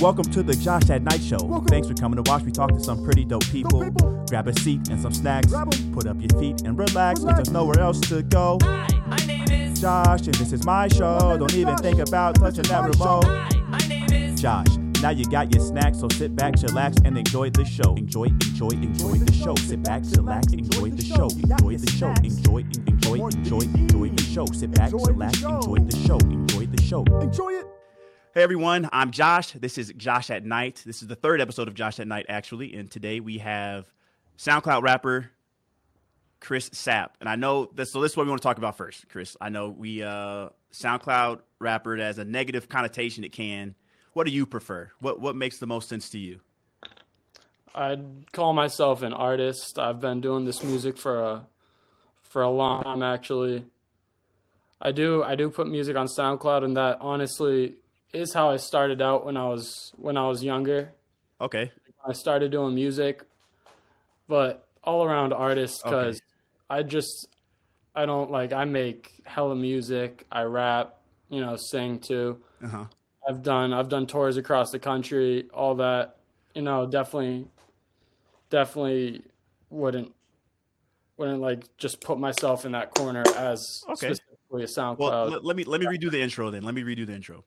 Welcome to the Josh at Night Show. Welcome. Thanks for coming to watch. We talk to some pretty dope people. people. Grab a seat and some snacks. Grab 'em. Put up your feet and relax, cause Relax. there's nowhere else to go. Hi, my name is. Josh, and this is my show. Don't even think about touching that remote. Hi, my name is. Josh, now you got your snacks, so sit back, chillax, and enjoy the show. Enjoy, enjoy, enjoy the show. Sit back, chillax, enjoy the show. Enjoy the show. Enjoy, enjoy, enjoy, enjoy the show. Sit back, Enjoy the chillax, enjoy the show. Enjoy the show. Enjoy it. Hey everyone, I'm Josh. This is Josh at Night. This is the third episode of Josh at Night, actually, and today we have SoundCloud rapper Chris Sapp. And I know this, so this is what we want to talk about first, Chris. I know we uh, SoundCloud rapper has a negative connotation it can. What do you prefer? What what makes the most sense to you? I'd call myself an artist. I've been doing this music for a for a long time actually. I do I do put music on SoundCloud and that honestly is how I started out when I was when I was younger. Okay, I started doing music, but all around artist Okay. because I just I don't like I make hella music. I rap, you know, sing too. uh huh. I've done I've done tours across the country, all that. You know, definitely definitely wouldn't wouldn't like just put myself in that corner as Okay. specifically a SoundCloud. Well, let, let me let me redo the intro then. Let me redo the intro.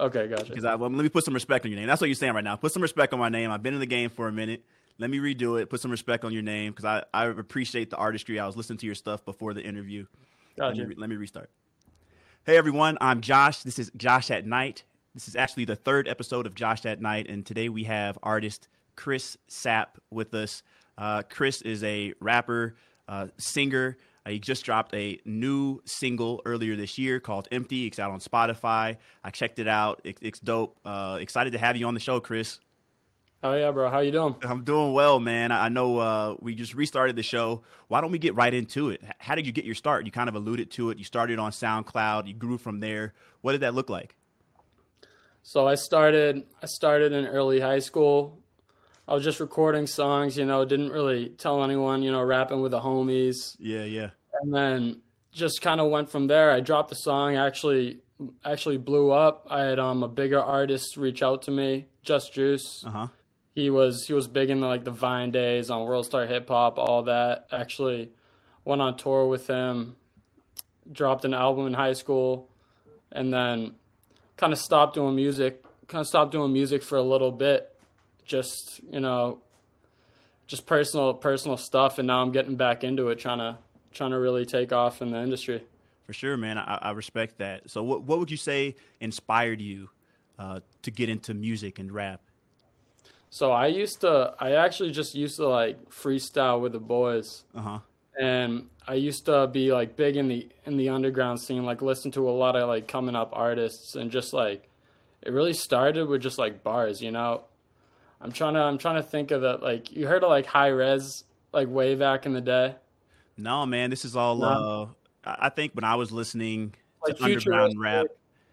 Okay, gotcha. Because I well, let me put some respect on your name. That's what you're saying right now. Put some respect on my name. I've been in the game for a minute. Let me redo it. Put some respect on your name because I, I appreciate the artistry. I was listening to your stuff before the interview. Let Gotcha. me, let me restart. Hey everyone, I'm Josh. This is Josh at Night. This is actually the third episode of Josh at Night, and today we have artist Chris Sapp with us. Uh, Chris is a rapper, uh, singer. Uh, he just dropped a new single earlier this year called "Empty." It's out on Spotify. I checked it out. It, it's dope. Uh, excited to have you on the show, Chris. Oh yeah, bro. How you doing? I'm doing well, man. I I know uh, we just restarted the show. Why don't we get right into it? How did you get your start? You kind of alluded to it. You started on SoundCloud. You grew from there. What did that look like? So I started I started in early high school. I was just recording songs, you know, didn't really tell anyone, you know, rapping with the homies. Yeah, yeah. And then just kind of went from there. I dropped the song, actually actually blew up. I had um a bigger artist reach out to me, Just Juice. Uh huh. He was he was big in like the Vine days on World Star Hip Hop, all that. Actually went on tour with him, dropped an album in high school, and then kind of stopped doing music. Kind of stopped doing music for a little bit, just you know, just personal personal stuff. And now I'm getting back into it, trying to trying to really take off in the industry. For sure, man. I, I respect that. So, what what would you say inspired you uh, to get into music and rap? So I used to, I actually just used to like freestyle with the boys. Uh huh. and I used to be like big in the in the underground scene, like listen to a lot of like coming up artists, and just like it really started with just like bars, you know. I'm trying to I'm trying to think of that like you heard of like Hi-Rez like way back in the day, No, man. This is all. Uh, I think when I was listening like to underground rap.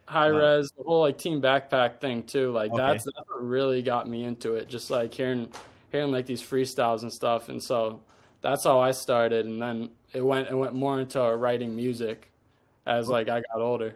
high uh, res, the whole like team backpack thing too. Like Okay. that's that's what really got me into it. Just like hearing hearing like these freestyles and stuff, and so that's how I started, and then it went it went more into writing music as like I got older.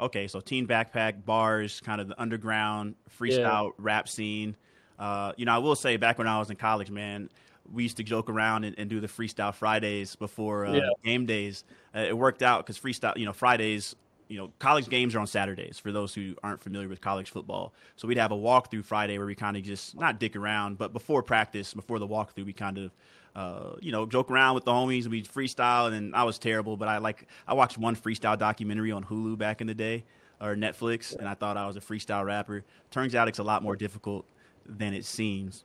Okay, so Team Backpack bars, kind of the underground freestyle rap scene. Uh, you know, I will say back when I was in college, man, we used to joke around and, and do the freestyle Fridays before uh, Yeah. game days. Uh, it worked out because freestyle, you know, Fridays, you know, college games are on Saturdays for those who aren't familiar with college football. So we'd have a walkthrough Friday where we kind of just not dick around, but before practice, before the walkthrough, we kind of uh, you know, joke around with the homies. And We freestyle, and I was terrible, but I like I watched one freestyle documentary on Hulu back in the day or Netflix, and I thought I was a freestyle rapper. Turns out it's a lot more difficult than it seems.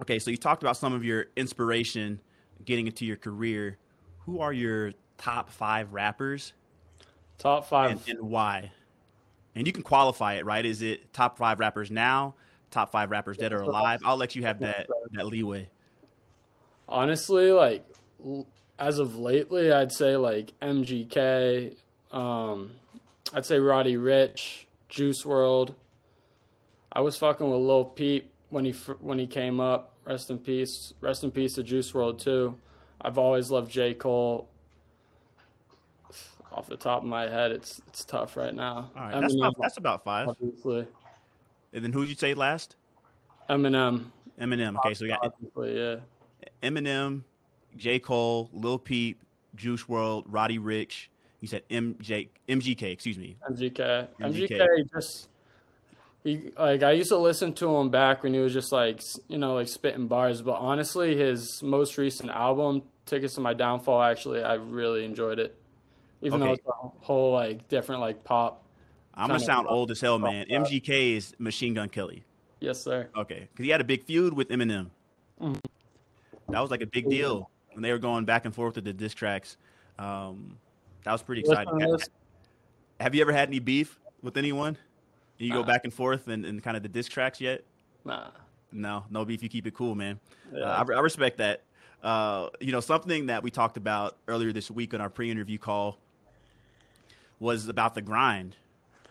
Okay, so you talked about some of your inspiration getting into your career. Who are your top five rappers, Top five. and, and why? And you can qualify it, right? Is it top five rappers now, top five rappers that are alive? I'll let you have that that leeway. Honestly, like as of lately, I'd say like MGK. Um, I'd say Roddy Ricch, Juice WRLD. I was fucking with Lil Peep when he when he came up. Rest in peace. Rest in peace to Juice WRLD too. I've always loved J Cole. Off the top of my head, it's it's tough right now. All right, that's about, Eminem, that's about five. obviously. And then who did you say last? Eminem. Eminem. Okay, so we got Obviously, yeah. Eminem, J. Cole, Lil Peep, Juice WRLD, Roddy Ricch. You said MJ, MGK, excuse me. MGK. MGK. MGK just he like I used to listen to him back when he was just like you know like spitting bars, but honestly, his most recent album, "Tickets to My Downfall," actually I really enjoyed it, even though it's a whole like different like pop. I'm gonna sound old as hell, man. Rough. MGK is Machine Gun Kelly. Yes, sir. Okay, because he had a big feud with Eminem. Mhm. That was like a big deal when they were going back and forth with the diss tracks. Um, that was pretty exciting. to Ha- this. Have you ever had any beef with anyone? You go Nah. back and forth and, and kind of the diss tracks yet? Nah. No, no beef. You keep it cool, man. Uh, I, I respect that. Uh, you know, something that we talked about earlier this week on our pre-interview call was about the grind,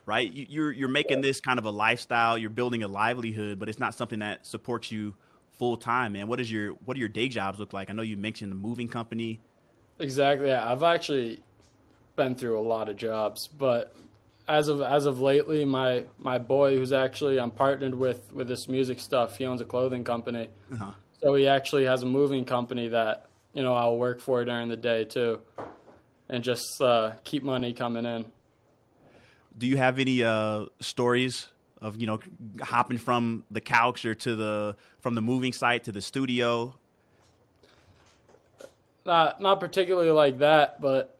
right? You, you're you're making this kind of a lifestyle. You're building a livelihood, but it's not something that supports you full time, man. What is your what do your day jobs look like? I know you mentioned the moving company. Exactly. Yeah, I've actually been through a lot of jobs, but as of as of lately, my my boy, who's actually I'm partnered with with this music stuff, he owns a clothing company, Uh-huh. so he actually has a moving company that you know I'll work for during the day too, and just uh, keep money coming in. Do you have any uh, stories of you know hopping from the couch or to the from the moving site to the studio? Not not particularly like that, but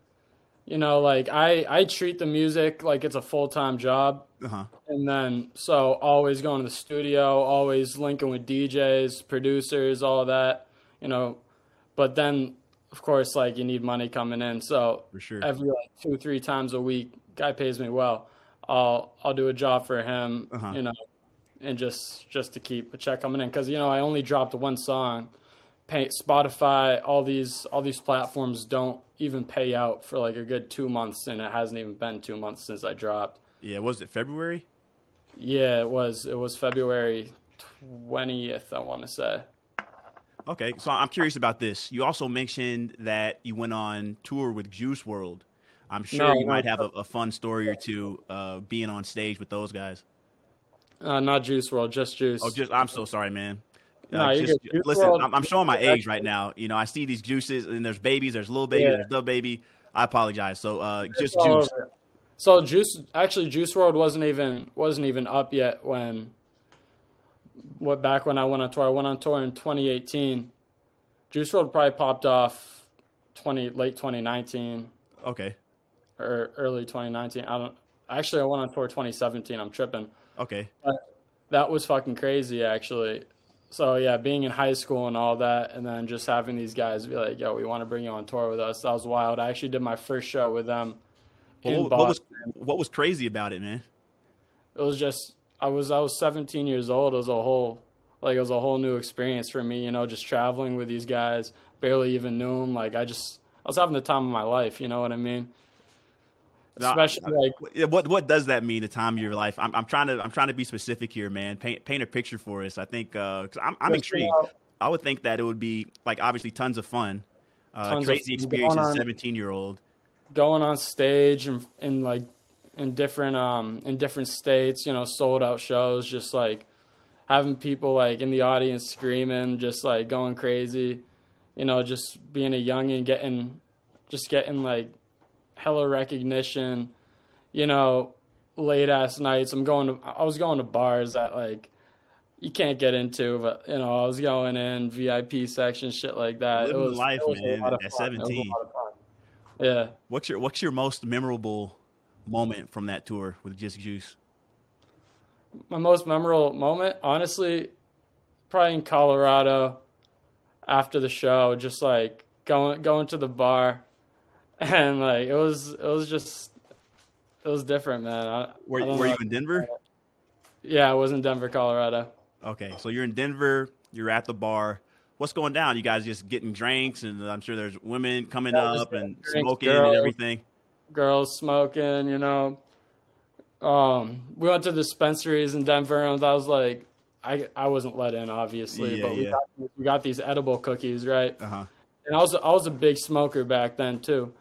you know, like I I treat the music like it's a full time job. Uh-huh. And then, so always going to the studio, always linking with DJs, producers, all that, you know. But then, of course, like you need money coming in. So For sure. every like two, three times a week, guy pays me well. I'll I'll do a job for him, Uh-huh. you know, and just just to keep a check coming in because you know I only dropped one song. Pay, Spotify, all these all these platforms don't even pay out for like a good two months, and it hasn't even been two months since I dropped. Yeah, was it February? Yeah, it was. It was February twentieth. I want to say. Okay, so I'm curious about this. You also mentioned that you went on tour with Juice WRLD. I'm sure No, you might have a, a fun story or two uh, being on stage with those guys. Uh, not Juice WRLD, just Juice. Oh, just I'm so sorry, man. Uh, No, you're just- listen, I'm, I'm showing my age right now. You know, I see these juices, and there's babies, there's little baby, Yeah. there's the baby. I apologize. So, uh, just Juice. So Juice, actually, Juice WRLD wasn't even wasn't even up yet when. What back when I went on tour? I went on tour in 2018. Juice WRLD probably popped off 20 late 2019 Okay, or early 2019. I don't. Actually, I went on tour 2017. I'm tripping. okay. that was fucking crazy actually so yeah being in high school and all that and then just having these guys be like yo we want to bring you on tour with us that was wild i actually did my first show with them in Well, what, was Boston. what was crazy about it, man? it was just i was i was 17 years old it was a whole like it was a whole new experience for me you know just traveling with these guys barely even knew them like i just i was having the time of my life you know what i mean especially like What what does that mean? The time of your life? I'm, I'm trying to I'm trying to be specific here, man. Paint paint a picture for us. I think uh, cause I'm I'm intrigued. I would think that it would be like obviously tons of fun, uh, Tons crazy fun. experience as a 17 year old. going on stage and in like in different um in different states, you know, sold out shows, just like having people like in the audience screaming, just like going crazy, you know, just being a young and getting just getting like hella recognition, you know, late ass nights. I'm going to I was going to bars that like you can't get into, but you know, I was going in VIP section, shit like that. Living it was, life, it was man, at fun. It was a 17. lot of fun. Yeah. What's your what's your most memorable moment from that tour with Just Juice? my most memorable moment, honestly, probably in Colorado after the show, just like going going to the bar, and like it was it was just it was different, man. I, Were, I were you in Denver? Yeah, I was in Denver, Colorado. Okay, so you're in Denver. You're at the bar. What's going down? You guys just getting drinks, and I'm sure there's women coming Yeah, up and drinks, smoking and everything. Girls smoking, you know. Um, we went to dispensaries in Denver, and I was like, I I wasn't let in, obviously, Yeah, but we yeah. got, we got these edible cookies, right? Uh huh. and I was I was a big smoker back then too,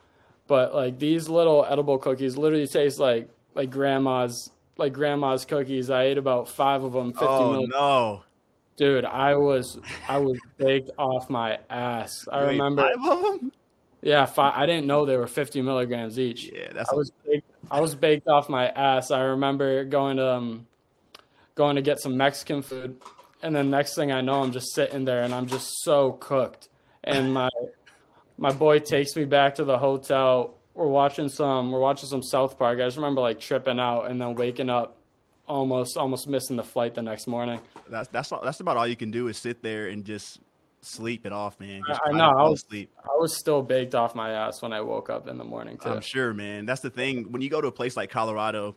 but like these little edible cookies literally taste like like grandma's like grandma's cookies. I ate about five of them. 50 Oh no! Dude, I was I was baked off my ass. I ate remember, five of them. yeah, five, I didn't know they were 50 milligrams each. Yeah, that's I was baked, I was baked off my ass. I remember going to um, going to get some Mexican food, and then next thing I know, I'm just sitting there and I'm just so cooked. And my my boy takes me back to the hotel. We're watching some we're watching some South Park. I just remember like tripping out and then waking up, almost almost missing the flight the next morning. that's that's that's about all you can do is sit there and just sleep it off, man. Just I- I know, I was- asleep. I was still baked off my ass when I woke up in the morning too. I'm sure, man. That's the thing. When you go to a place like Colorado,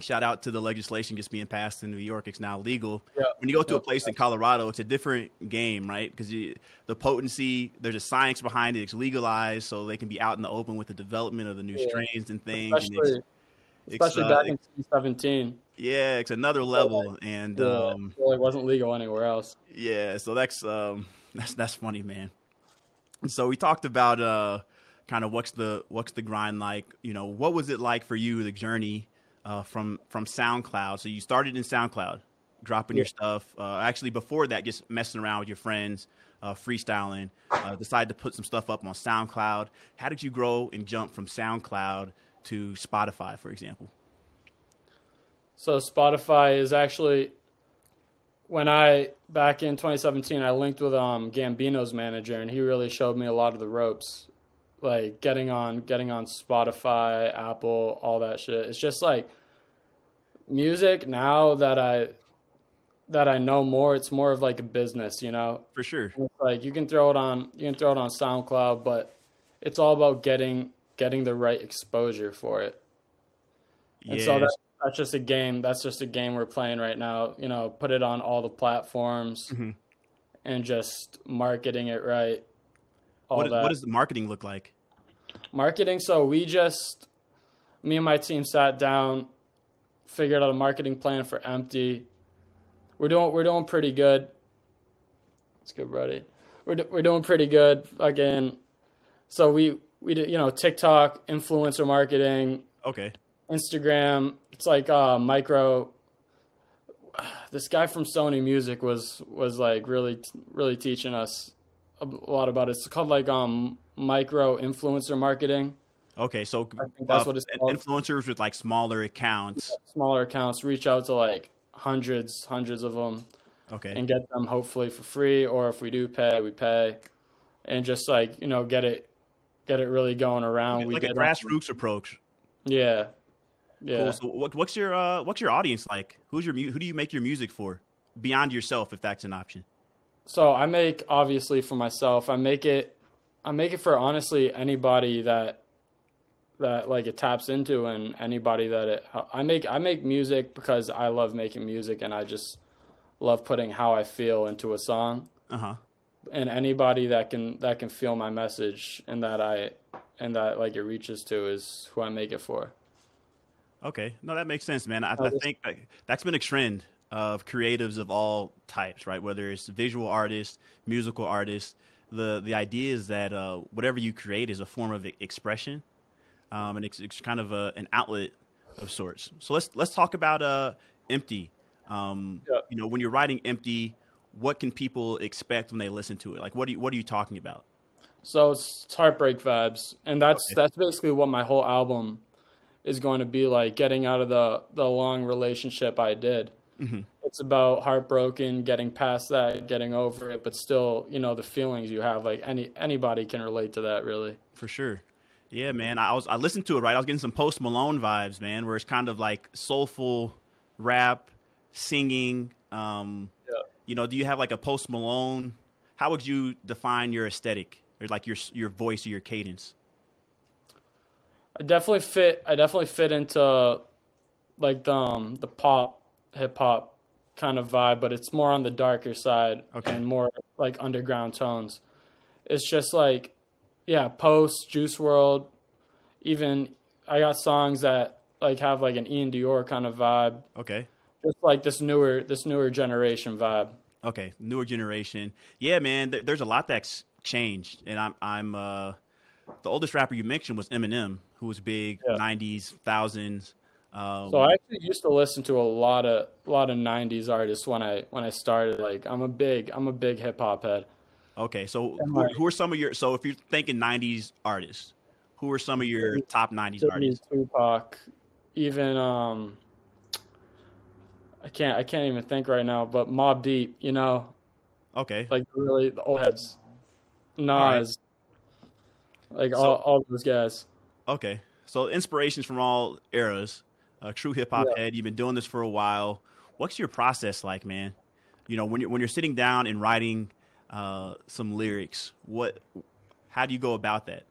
shout out to the legislation just being passed in New York. It's now legal. Yeah. When you go to a place in Colorado, it's a different game, right? Because the potency, there's a science behind it. It's legalized, so they can be out in the open with the development of the new Yeah. strains and things. especially it's, it's, especially uh, back in 2017. yeah, it's another level. And Yeah, um, well, it wasn't legal anywhere else. yeah, so that's um that's that's funny, man. So we talked about uh kind of what's the what's the grind like, you know, what was it like for you the journey uh from from SoundCloud. So you started in SoundCloud, dropping your stuff. Uh actually before that just messing around with your friends, uh freestyling, uh decided to put some stuff up on SoundCloud. How did you grow and jump from SoundCloud to Spotify, for example? So Spotify is actually when I back in 2017 I linked with um Gambino's manager and he really showed me a lot of the ropes like getting on getting on Spotify, Apple, all that shit. It's just like music now that I that I know more, it's more of like a business, you know. For sure. It's like you can throw it on you can throw it on SoundCloud, but it's all about getting getting the right exposure for it. And so that, that's just a game. That's just a game we're playing right now. You know, put it on all the platforms Mhm. and just marketing it right. All What, that what does the marketing look like? Marketing. So we just, me and my team sat down, figured out a marketing plan for Empty. We're doing we're doing pretty good. It's good, buddy. We're do- we're doing pretty good. Again, so we we did you know TikTok, influencer marketing, Okay. Instagram. It's like uh, micro. This guy from Sony Music was was like really really teaching us a lot about it. It's called like um micro influencer marketing. Okay, so I think that's uh, what it's called. influencers with like smaller accounts. Smaller accounts reach out to like hundreds hundreds of them Okay, and get them hopefully for free or if we do pay we pay and just like you know get it get it really going around. we like a grassroots approach. Yeah, yeah. Cool. So what, what's your uh, what's your audience like? Who's your who do you make your music for? Beyond yourself, if that's an option. So I make obviously for myself. I make it. I make it for honestly anybody that that like it taps into and anybody that it. I make I make music because I love making music and I just love putting how I feel into a song. Uh huh. And anybody that can that can feel my message and that I and that like it reaches to is who I make it for. Okay, no, that makes sense, man. I, I think that, that's been a trend of creatives of all types, right? Whether it's visual artists, musical artists. The the idea is that uh, whatever you create is a form of expression, um, and it's, it's kind of a, an outlet of sorts. So let's let's talk about uh, empty. Um, Yeah. You know, when you're writing empty, what can people expect when they listen to it? Like, what do you, what are you talking about? So it's, it's heartbreak vibes, and that's Okay. that's basically what my whole album is going to be like. Getting out of the the long relationship I did. Mhm. It's about heartbroken, getting past that, getting over it, but still, you know, the feelings you have. Like any anybody can relate to that, really. For sure. Yeah, man. I was I listened to it right. I was getting some Post Malone vibes, man, where it's kind of like soulful rap, singing. Um, Yeah. You know, do you have like a Post Malone? How would you define your aesthetic or like your your voice or your cadence? I definitely fit. I definitely fit into like the um, the pop, hip hop kind of vibe, but it's more on the darker side Okay. and more like underground tones. It's just like, yeah, post Juice WRLD. Even I got songs that like have like an iann dior kind of vibe, Okay. just like this newer this newer generation vibe. Okay, newer generation. Yeah, man. Th- there's a lot that's changed, and I'm I'm uh, the oldest rapper you mentioned was Eminem, who was big Yeah. '90s, thousands. Um, So I actually used to listen to a lot of a lot of '90s artists when I when I started. Like I'm a big I'm a big hip hop head. okay, so who, like- who are some of your? So if you're thinking '90s artists, who are some of your top '90s artists? Tupac, even um, I can't I can't even think right now. But Mobb Deep, you know, Okay, like really the old heads, right. Nas, like So- all all those guys. okay. So inspirations from all eras. A true hip hop Yeah. head. You've been doing this for a while. What's your process like, man? You know, when you're when you're sitting down and writing uh, some lyrics, what? How do you go about that?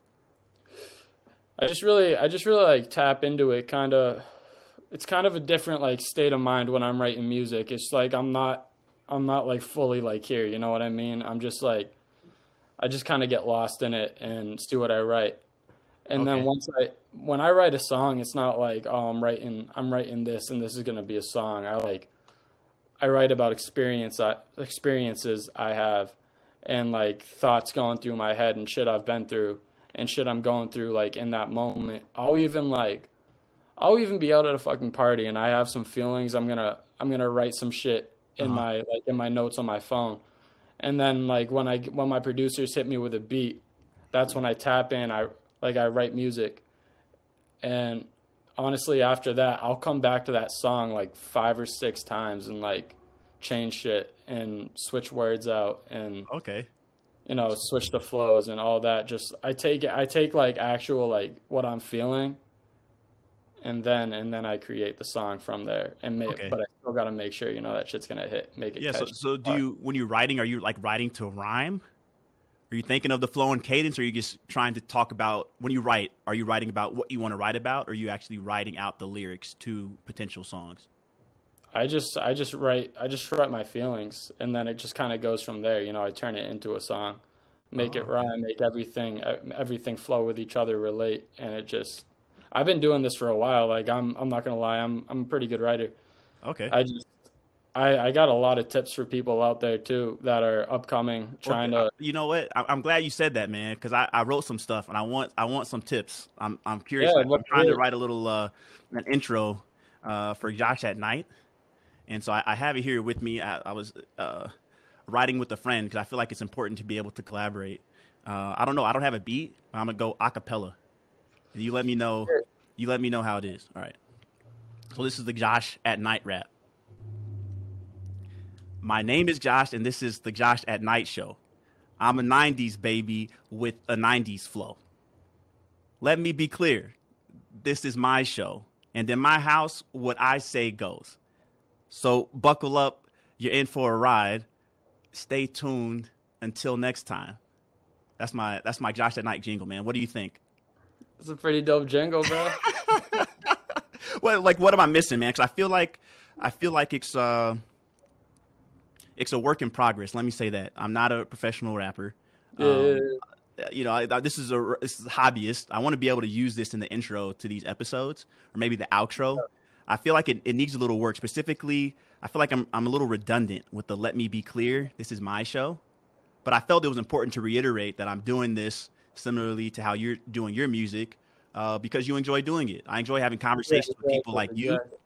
I just really I just really like tap into it kind of it's kind of a different like state of mind when I'm writing music. It's like I'm not I'm not like fully like here, you know what I mean? I'm just like I just kind of get lost in it and see what I write. And Okay. then once I when I write a song, it's not like oh I'm writing I'm writing this and this is going to be a song. I like I write about experience I, experiences I have and like thoughts going through my head and shit I've been through and shit I'm going through like in that moment. I'll even like I'll even be out at a fucking party and I have some feelings. I'm gonna I'm gonna write some shit in Uh-huh. my like in my notes on my phone. And then like when I when my producers hit me with a beat, that's when I tap in. I like I write music. And honestly after that, I'll come back to that song like five or six times and like change shit and switch words out and Okay, you know switch the flows and all that just i take it i take like actual like what i'm feeling and then and then i create the song from there and make Okay. but i still got to make sure you know that shit's gonna hit make it yeah. So, so do you when you're writing? Are you like writing to rhyme? Are you thinking of the flow and cadence, or are you just trying to talk about when you write? Are you writing about what you want to write about, or are you actually writing out the lyrics to potential songs? i just i just write i just write my feelings and then it just kind of goes from there you know i turn it into a song make Oh, it uh-huh. rhyme make everything everything flow with each other relate and it just i've been doing this for a while like i'm i'm not gonna lie i'm i'm a pretty good writer Okay. I just I, I got a lot of tips for people out there too that are upcoming trying Well, to You know what? I, I'm glad you said that, man, because I, I wrote some stuff and I want I want some tips. I'm I'm curious. Yeah, I'm trying to write a little uh, an intro uh, for Josh at night, and so I, I have it here with me. I, I was uh, writing with a friend because I feel like it's important to be able to collaborate. Uh, I don't know. I don't have a beat. But I'm gonna go acapella. you let me know. You let me know how it is. All right. So this is the Josh at night rap. My name is Josh, and this is the Josh at Night show. I'm a 90s baby with a 90s flow. Let me be clear this is my show, and in my house, what I say goes. So buckle up, you're in for a ride. Stay tuned until next time. That's my that's my Josh at Night jingle, man. What do you think? it's a pretty dope jingle, bro. Well, like what am I missing, man? Because I feel like I feel like it's uh it's a work in progress. Let me say that I'm not a professional rapper. Yeah, Um, yeah, yeah. you know, I, I- this is a this is a hobbyist. I want to be able to use this in the intro to these episodes, or maybe the outro. I feel like it, it needs a little work. Specifically, I feel like I'm I'm a little redundant with the "Let me be clear, this is my show," but I felt it was important to reiterate that I'm doing this similarly to how you're doing your music uh, because you enjoy doing it. I enjoy having conversations with people like you. Exactly.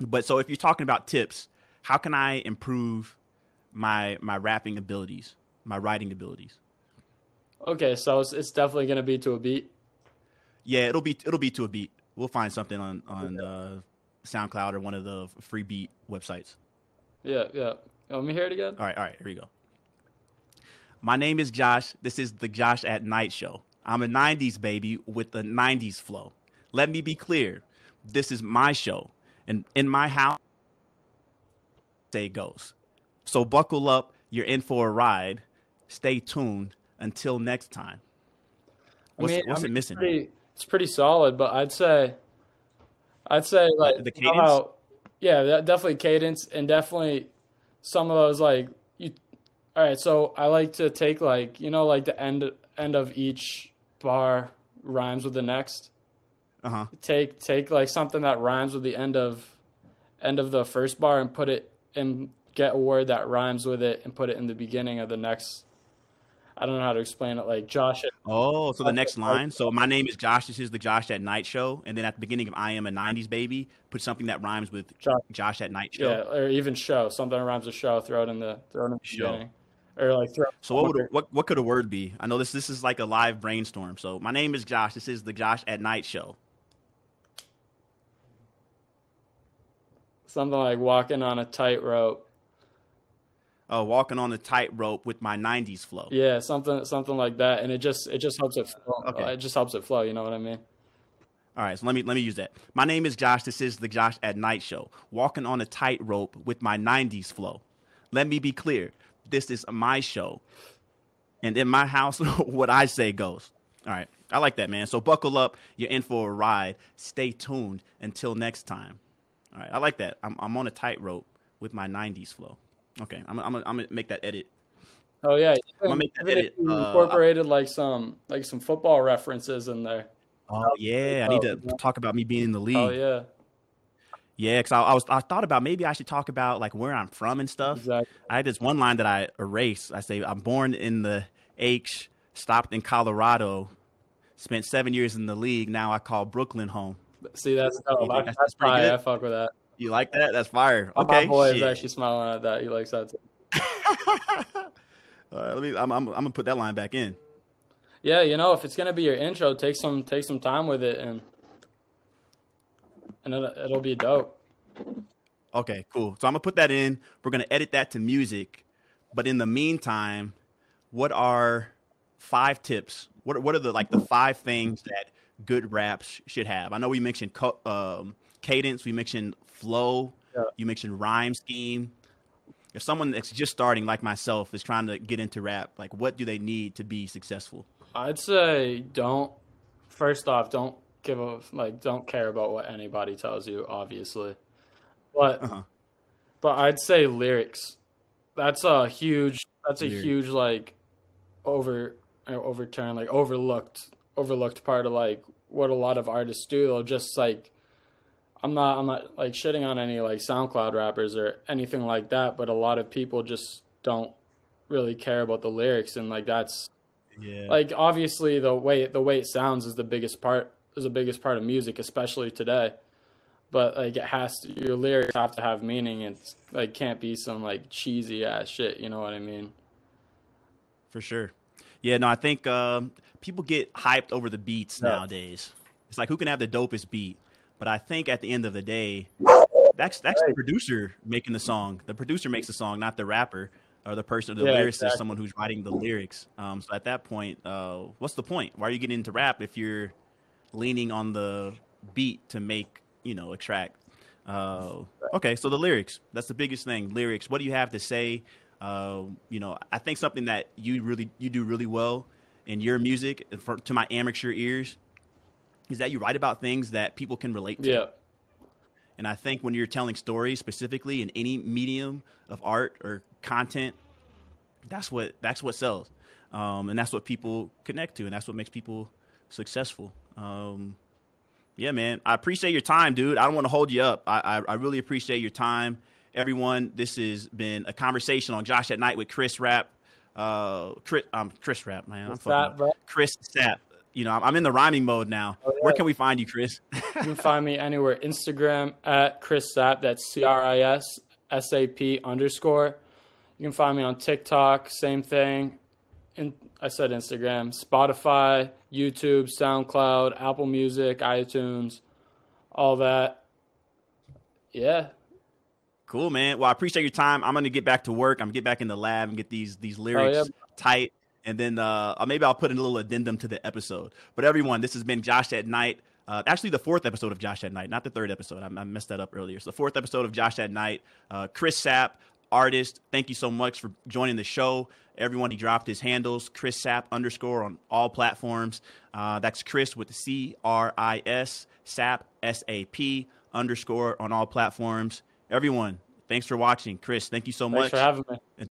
But so if you're talking about tips, how can I improve my my rapping abilities, my writing abilities? Okay, so it's, it's definitely gonna be to a beat. Yeah, it'll be it'll be to a beat. We'll find something on on uh, SoundCloud or one of the free beat websites. Yeah, yeah. Let me hear it again. All right, all right, here we go. My name is Josh. This is the Josh at Night show. I'm a 90s baby with the 90s flow. Let me be clear. This is my show. And in my house, say goes. So buckle up. You're in for a ride. Stay tuned until next time. What's, I mean, what's I mean, it missing? It's pretty, it's pretty solid, but I'd say, I'd say like the cadence? how- yeah, that, definitely cadence and definitely some of those like you. All right, so I like to take like you know like the end end of each bar rhymes with the next. Uh huh. Take take like something that rhymes with the end of end of the first bar and put it and get a word that rhymes with it and put it in the beginning of the next. I don't know how to explain it. Like Josh. Oh, so the next line. So my name is Josh. This is the Josh at Night Show, and then at the beginning of I am a '90s baby, put something that rhymes with Josh. Josh at Night Show. Yeah, or even show something that rhymes with show. Throw it in the throw it in the Show. beginning, or like throw. So what would what what could a word be? I know this this is like a live brainstorm. So my name is Josh. This is the Josh at Night Show. something like walking on a tightrope. Uh, walking on the tightrope with my '90s flow. Yeah, something something like that, and it just it just helps it flow. Okay. It just helps it flow. You know what I mean? All right, so let me let me use that. My name is Josh. This is the Josh at Night Show. Walking on a tightrope with my '90s flow. Let me be clear. This is my show, and in my house, what I say goes. All right, I like that, man. So buckle up. You're in for a ride. Stay tuned. Until next time. All right, I like that. I'm I'm on a tightrope with my '90s flow. Okay, I'm I'm I'm gonna make that edit. Oh yeah, I'ma make that edit, you uh, incorporated like some like some football references in there. Oh yeah, I need to talk about me being in the league. Oh yeah, Yeah, because I, I was I thought about maybe I should talk about like where I'm from and stuff. exactly. I had this one line that I erased. I say I'm born in the H, stopped in Colorado, spent seven years in the league. Now I call Brooklyn home. See, that's dope. I, that's- that's? I fuck with that. You like that? That's fire. Okay, My boy is actually smiling at that. He likes that. Too. All right, let me. I'm, I'm, I'm gonna put that line back in. Yeah, you know, if it's gonna be your intro, take some take some time with it, and and it'll, it'll be dope. Okay, cool. So I'm gonna put that in. We're gonna edit that to music. But in the meantime, what are five tips? What are, what are the like the five things that good raps should have? I know we mentioned co- um, cadence, we mentioned flow, Yeah. you mentioned rhyme scheme. If someone that's just starting, like myself, is trying to get into rap, like what do they need to be successful? I'd say don't. First off, don't give a like. Don't care about what anybody tells you. Obviously, but Uh-huh. but I'd say lyrics. That's a huge. That's a Lyrics. huge like over uh, overturn like overlooked overlooked part of like what a lot of artists do. They'll just like. I'm not. I'm not like shitting on any like SoundCloud rappers or anything like that. But a lot of people just don't really care about the lyrics, and like that's Yeah. like obviously the way the way it sounds is the biggest part is the biggest part of music especially today but like it has to your lyrics have to have meaning and it's, like can't be some like cheesy ass shit you know what i mean For sure. Yeah, no, I think um, people get hyped over the beats Yeah. nowadays. It's like who can have the dopest beat. But I think at the end of the day, that's that's the producer making the song. The producer makes the song, not the rapper or the person, the Yeah, lyricist, exactly. someone who's writing the lyrics. Um, so at that point, uh, what's the point? Why are you getting into rap if you're leaning on the beat to make you know a track? Uh, okay, so the lyrics. That's the biggest thing. Lyrics. What do you have to say? Uh, you know, I think something that you really you do really well in your music, for, to my amateur ears, is that you write about things that people can relate to. yeah And I think when you're telling stories specifically in any medium of art or content, that's what that's what sells, um, and that's what people connect to, and that's what makes people successful. Um, yeah, man, I appreciate your time, dude. I don't want to hold you up. I, I, I really appreciate your time, everyone. This has been a conversation on Josh at Night with Chris Rap. Uh, Chris, um, Chris Rap, man. I'm What's fucking that, bro? Chris Sapp. You know, I'm, in the rhyming mode now. Oh, yeah. Where can we find you, Chris? you can find me anywhere instagram at chris sapp that's c-r-i-s s-a-p underscore you can find me on tiktok same thing And i said instagram spotify youtube soundcloud apple music itunes all that yeah Cool, man. Well, I appreciate your time. I'm gonna get back to work. I'm gonna get back in the lab and get these these oh, lyrics yeah. tight, and then uh, maybe I'll put in a little addendum to the episode. But everyone, this has been Josh at Night. Uh, actually, the fourth episode of Josh at Night, not the third episode. I, I messed that up earlier. So the fourth episode of Josh at Night. Uh, Chris Sapp, artist. Thank you so much for joining the show. Everyone, he dropped his handles, Chris Sapp underscore on all platforms. Uh, that's Chris with the C R I S Sapp S A P underscore on all platforms. Everyone, thanks for watching. Chris, thank you so thanks much. for having me